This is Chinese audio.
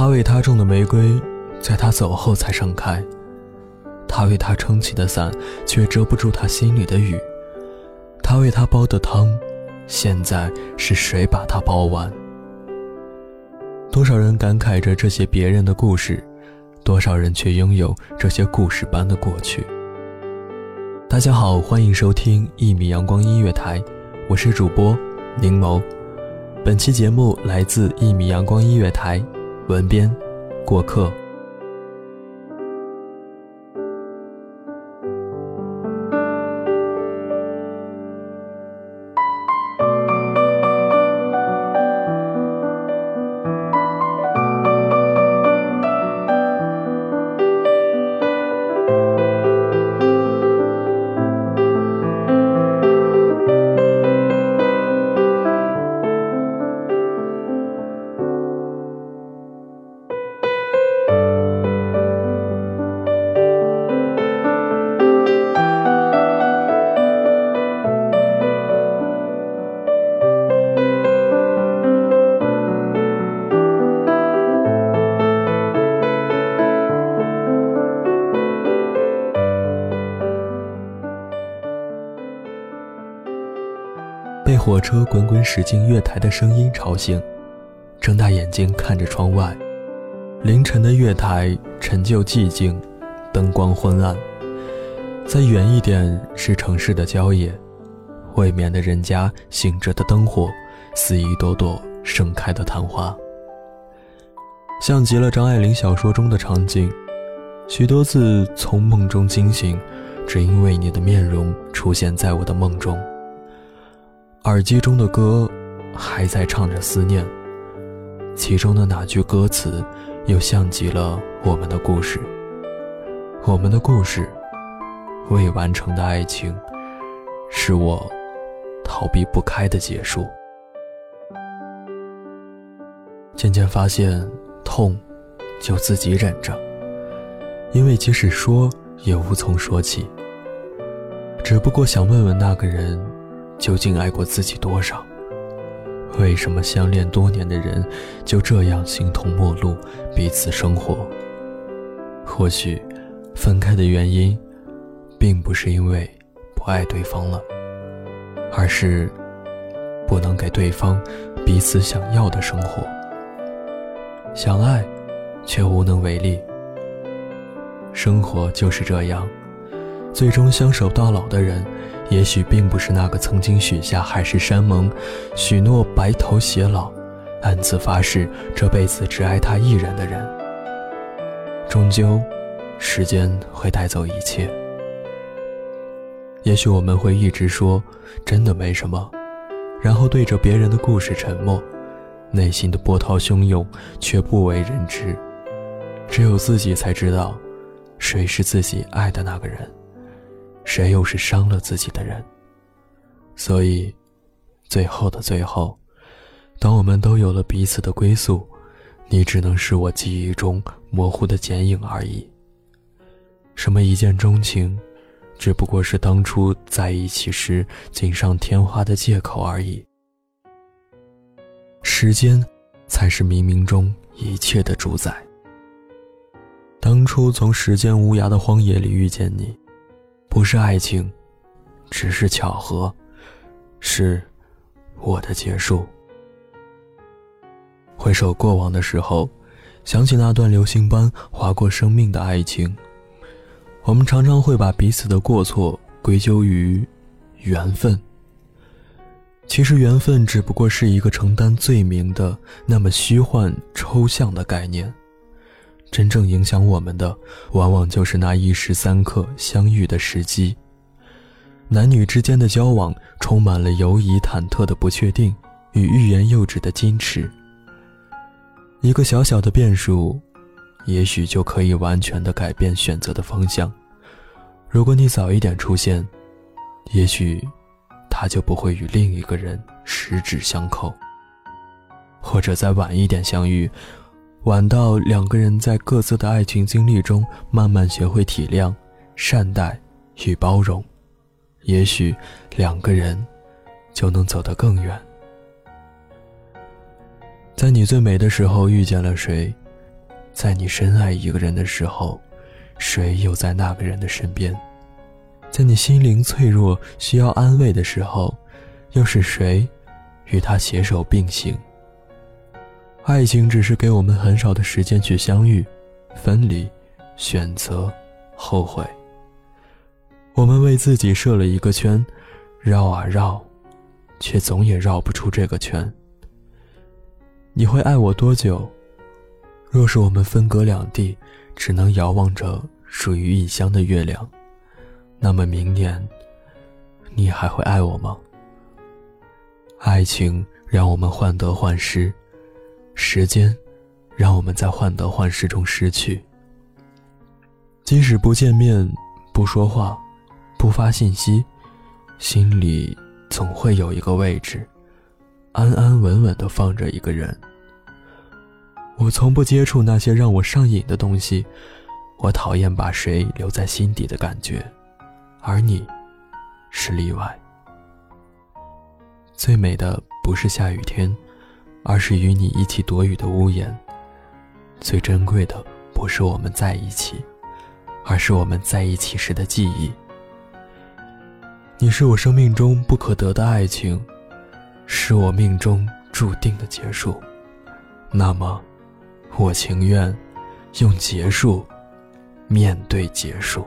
他为她种的玫瑰，在他走后才盛开。他为她撑起的伞，却遮不住他心里的雨。他为她煲的汤，现在是谁把它煲完？多少人感慨着这些别人的故事，多少人却拥有这些故事般的过去。大家好，欢迎收听一米阳光音乐台，我是主播柠檬。本期节目来自一米阳光音乐台。文编，过客。火车滚滚驶进月台的声音吵醒，睁大眼睛看着窗外，凌晨的月台陈旧寂静，灯光昏暗。再远一点是城市的郊野，未眠的人家醒着的灯火，似一朵朵盛开的昙花，像极了张爱玲小说中的场景。许多次从梦中惊醒，只因为你的面容出现在我的梦中。耳机中的歌，还在唱着思念。其中的哪句歌词，又像极了我们的故事？我们的故事，未完成的爱情，是我逃避不开的结束。渐渐发现，痛，就自己忍着，因为即使说，也无从说起。只不过想问问那个人。究竟爱过自己多少？为什么相恋多年的人就这样形同陌路，彼此生活？或许，分开的原因，并不是因为不爱对方了，而是不能给对方彼此想要的生活。想爱，却无能为力。生活就是这样，最终相守到老的人。也许并不是那个曾经许下海誓山盟、许诺白头偕老、暗自发誓这辈子只爱他一人的人。终究，时间会带走一切。也许我们会一直说真的没什么，然后对着别人的故事沉默，内心的波涛汹涌却不为人知。只有自己才知道，谁是自己爱的那个人。谁又是伤了自己的人？所以，最后的最后，当我们都有了彼此的归宿，你只能是我记忆中模糊的剪影而已。什么一见钟情，只不过是当初在一起时锦上添花的借口而已。时间，才是冥冥中一切的主宰。当初从时间无涯的荒野里遇见你，不是爱情，只是巧合，是我的结束。回首过往的时候，想起那段流星般划过生命的爱情，我们常常会把彼此的过错归咎于缘分。其实，缘分只不过是一个承担罪名的那么虚幻抽象的概念。真正影响我们的，往往就是那一时三刻相遇的时机。男女之间的交往，充满了犹疑、忐忑的不确定与欲言又止的矜持。一个小小的变数，也许就可以完全的改变选择的方向。如果你早一点出现，也许，他就不会与另一个人十指相扣。或者再晚一点相遇。晚到两个人在各自的爱情经历中慢慢学会体谅、善待与包容，也许两个人就能走得更远。在你最美的时候遇见了谁？在你深爱一个人的时候，谁又在那个人的身边？在你心灵脆弱需要安慰的时候，又是谁与他携手并行？爱情只是给我们很少的时间去相遇、分离、选择、后悔。我们为自己设了一个圈，绕啊绕，却总也绕不出这个圈。你会爱我多久？若是我们分隔两地，只能遥望着属于异乡的月亮，那么明年，你还会爱我吗？爱情让我们患得患失。时间，让我们在患得患失中失去。即使不见面、不说话、不发信息，心里总会有一个位置，安安稳稳的放着一个人。我从不接触那些让我上瘾的东西，我讨厌把谁留在心底的感觉，而你，是例外。最美的不是下雨天。而是与你一起躲雨的屋檐。最珍贵的不是我们在一起，而是我们在一起时的记忆。你是我生命中不可得的爱情，是我命中注定的结束。那么，我情愿用结束面对结束。